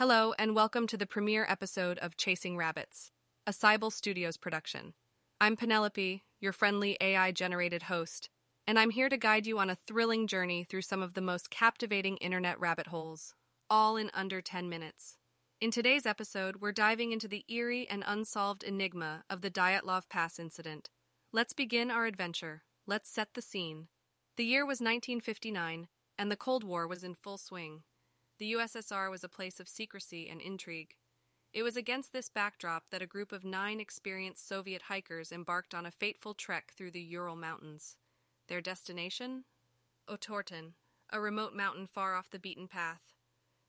Hello, and welcome to the premiere episode of Chasing Rabbits, a Cybele Studios production. I'm Penelope, your friendly AI generated host, and I'm here to guide you on a thrilling journey through some of the most captivating internet rabbit holes, all in under 10 minutes. In today's episode, we're diving into the eerie and unsolved enigma of the Dyatlov Pass incident. Let's begin our adventure. Let's set the scene. The year was 1959, and the Cold War was in full swing. The USSR was a place of secrecy and intrigue. It was against this backdrop that a group of nine experienced Soviet hikers embarked on a fateful trek through the Ural Mountains. Their destination? Otorten, a remote mountain far off the beaten path.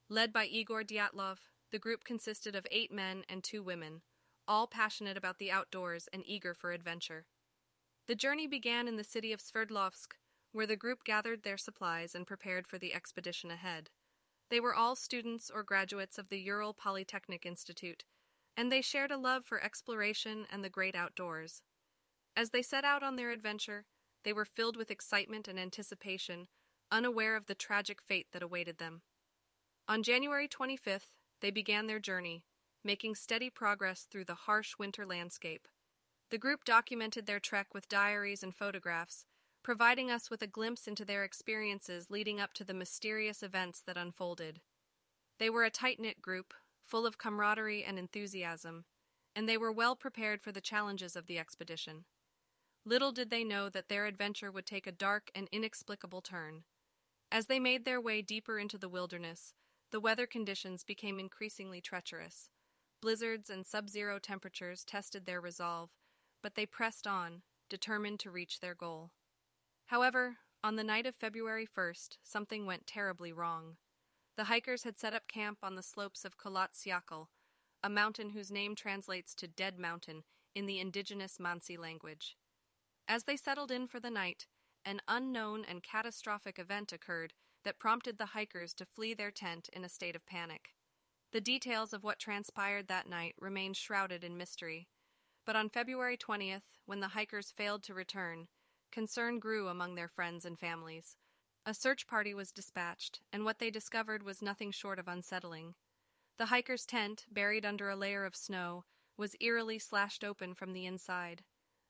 Led by Igor Dyatlov, the group consisted of eight men and two women, all passionate about the outdoors and eager for adventure. The journey began in the city of Sverdlovsk, where the group gathered their supplies and prepared for the expedition ahead. They were all students or graduates of the Ural Polytechnic Institute, and they shared a love for exploration and the great outdoors. As they set out on their adventure, they were filled with excitement and anticipation, unaware of the tragic fate that awaited them. On January 25th, they began their journey, making steady progress through the harsh winter landscape. The group documented their trek with diaries and photographs, providing us with a glimpse into their experiences leading up to the mysterious events that unfolded. They were a tight knit group, full of camaraderie and enthusiasm, and they were well prepared for the challenges of the expedition. Little did they know that their adventure would take a dark and inexplicable turn. As they made their way deeper into the wilderness, the weather conditions became increasingly treacherous. Blizzards and sub zero temperatures tested their resolve, but they pressed on, determined to reach their goal. However, on the night of February 1st, something went terribly wrong. The hikers had set up camp on the slopes of Kholat Syakhl, a mountain whose name translates to Dead Mountain in the indigenous Mansi language. As they settled in for the night, an unknown and catastrophic event occurred that prompted the hikers to flee their tent in a state of panic. The details of what transpired that night remain shrouded in mystery. But on February 20th, when the hikers failed to return, Concern grew among their friends and families. A search party was dispatched, and what they discovered was nothing short of unsettling. The hiker's tent, buried under a layer of snow, was eerily slashed open from the inside.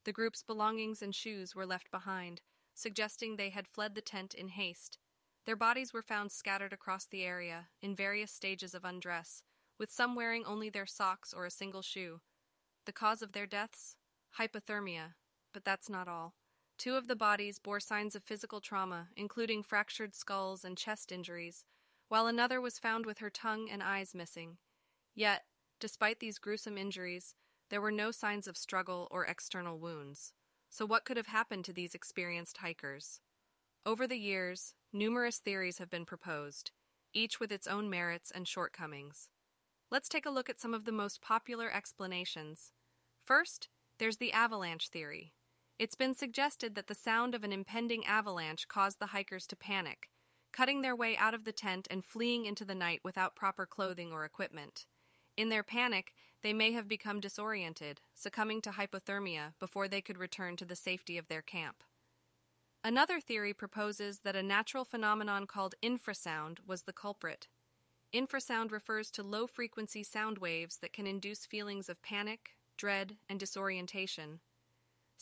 The group's belongings and shoes were left behind, suggesting they had fled the tent in haste. Their bodies were found scattered across the area, in various stages of undress, with some wearing only their socks or a single shoe. The cause of their deaths? Hypothermia. But that's not all. Two of the bodies bore signs of physical trauma, including fractured skulls and chest injuries, while another was found with her tongue and eyes missing. Yet, despite these gruesome injuries, there were no signs of struggle or external wounds. So, what could have happened to these experienced hikers? Over the years, numerous theories have been proposed, each with its own merits and shortcomings. Let's take a look at some of the most popular explanations. First, there's the avalanche theory, it's been suggested that the sound of an impending avalanche caused the hikers to panic, cutting their way out of the tent and fleeing into the night without proper clothing or equipment. In their panic, they may have become disoriented, succumbing to hypothermia before they could return to the safety of their camp. Another theory proposes that a natural phenomenon called infrasound was the culprit. Infrasound refers to low frequency sound waves that can induce feelings of panic, dread, and disorientation.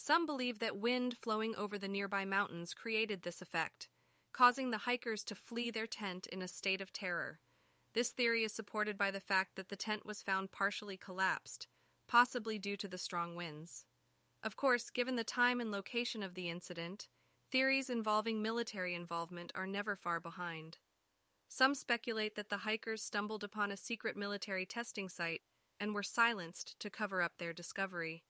Some believe that wind flowing over the nearby mountains created this effect, causing the hikers to flee their tent in a state of terror. This theory is supported by the fact that the tent was found partially collapsed, possibly due to the strong winds. Of course, given the time and location of the incident, theories involving military involvement are never far behind. Some speculate that the hikers stumbled upon a secret military testing site and were silenced to cover up their discovery.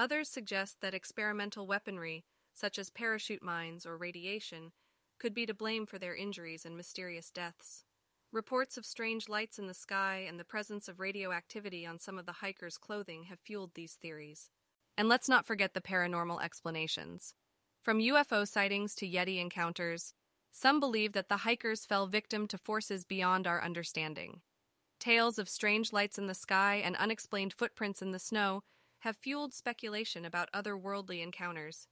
Others suggest that experimental weaponry, such as parachute mines or radiation, could be to blame for their injuries and mysterious deaths. Reports of strange lights in the sky and the presence of radioactivity on some of the hikers' clothing have fueled these theories. And let's not forget the paranormal explanations. From UFO sightings to Yeti encounters, some believe that the hikers fell victim to forces beyond our understanding. Tales of strange lights in the sky and unexplained footprints in the snow have fueled speculation about otherworldly encounters.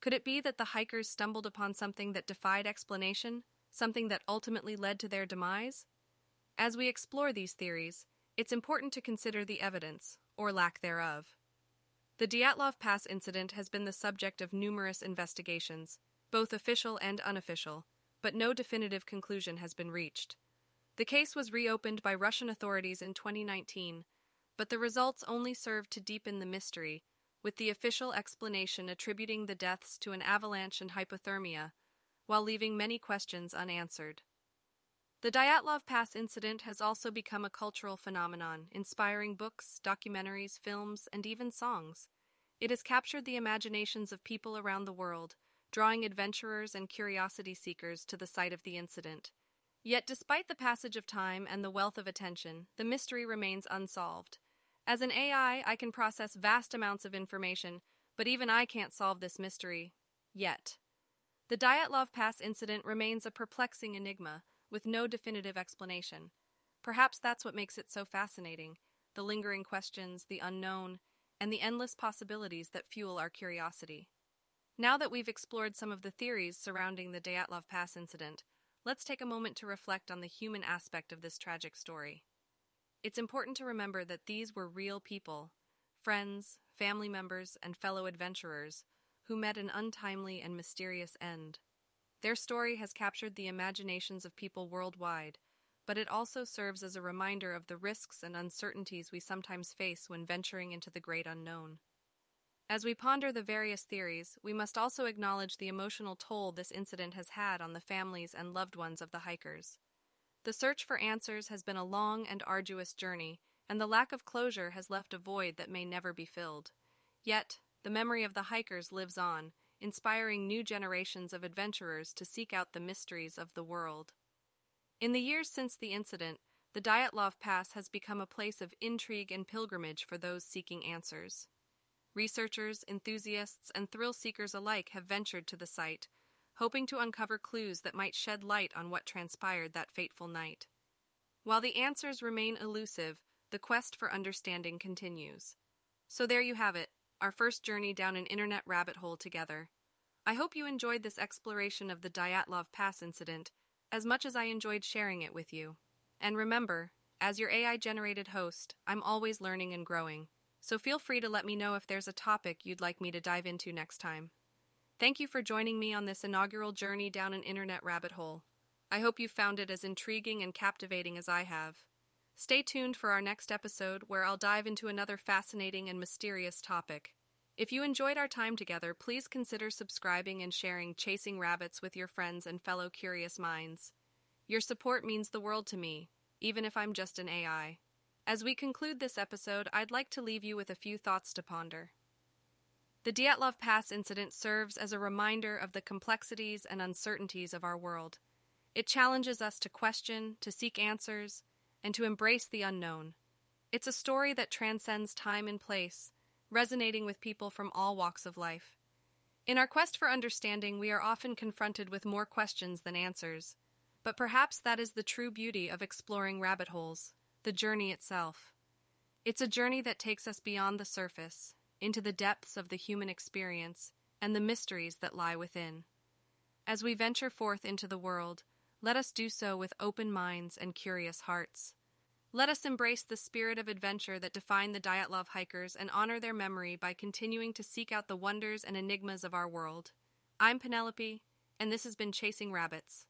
Could it be that the hikers stumbled upon something that defied explanation, something that ultimately led to their demise? As we explore these theories, it's important to consider the evidence, or lack thereof. The Dyatlov Pass incident has been the subject of numerous investigations, both official and unofficial, but no definitive conclusion has been reached. The case was reopened by Russian authorities in 2019, but the results only served to deepen the mystery, with the official explanation attributing the deaths to an avalanche and hypothermia, while leaving many questions unanswered. The Dyatlov Pass incident has also become a cultural phenomenon, inspiring books, documentaries, films, and even songs. It has captured the imaginations of people around the world, drawing adventurers and curiosity seekers to the site of the incident. Yet, despite the passage of time and the wealth of attention, the mystery remains unsolved. As an AI, I can process vast amounts of information, but even I can't solve this mystery. Yet. The Dyatlov Pass incident remains a perplexing enigma, with no definitive explanation. Perhaps that's what makes it so fascinating the lingering questions, the unknown, and the endless possibilities that fuel our curiosity. Now that we've explored some of the theories surrounding the Dyatlov Pass incident, let's take a moment to reflect on the human aspect of this tragic story. It's important to remember that these were real people friends, family members, and fellow adventurers who met an untimely and mysterious end. Their story has captured the imaginations of people worldwide, but it also serves as a reminder of the risks and uncertainties we sometimes face when venturing into the great unknown. As we ponder the various theories, we must also acknowledge the emotional toll this incident has had on the families and loved ones of the hikers. The search for answers has been a long and arduous journey, and the lack of closure has left a void that may never be filled. Yet, the memory of the hikers lives on, inspiring new generations of adventurers to seek out the mysteries of the world. In the years since the incident, the Dyatlov Pass has become a place of intrigue and pilgrimage for those seeking answers. Researchers, enthusiasts, and thrill seekers alike have ventured to the site, hoping to uncover clues that might shed light on what transpired that fateful night. While the answers remain elusive, the quest for understanding continues. So there you have it, our first journey down an internet rabbit hole together. I hope you enjoyed this exploration of the Dyatlov Pass incident as much as I enjoyed sharing it with you. And remember, as your AI generated host, I'm always learning and growing, so feel free to let me know if there's a topic you'd like me to dive into next time. Thank you for joining me on this inaugural journey down an internet rabbit hole. I hope you found it as intriguing and captivating as I have. Stay tuned for our next episode where I'll dive into another fascinating and mysterious topic. If you enjoyed our time together, please consider subscribing and sharing Chasing Rabbits with your friends and fellow curious minds. Your support means the world to me, even if I'm just an AI. As we conclude this episode, I'd like to leave you with a few thoughts to ponder. The Dyatlov Pass incident serves as a reminder of the complexities and uncertainties of our world. It challenges us to question, to seek answers, and to embrace the unknown. It's a story that transcends time and place, resonating with people from all walks of life. In our quest for understanding, we are often confronted with more questions than answers. But perhaps that is the true beauty of exploring rabbit holes, the journey itself. It's a journey that takes us beyond the surface, into the depths of the human experience and the mysteries that lie within. As we venture forth into the world, let us do so with open minds and curious hearts. Let us embrace the spirit of adventure that defined the Dyatlov hikers and honor their memory by continuing to seek out the wonders and enigmas of our world. I'm Penelope, and this has been Chasing Rabbits.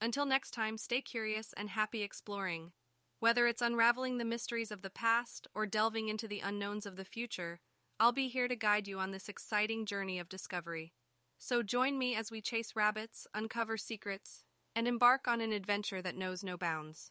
Until next time, stay curious and happy exploring. Whether it's unraveling the mysteries of the past or delving into the unknowns of the future, I'll be here to guide you on this exciting journey of discovery. So join me as we chase rabbits, uncover secrets, and embark on an adventure that knows no bounds.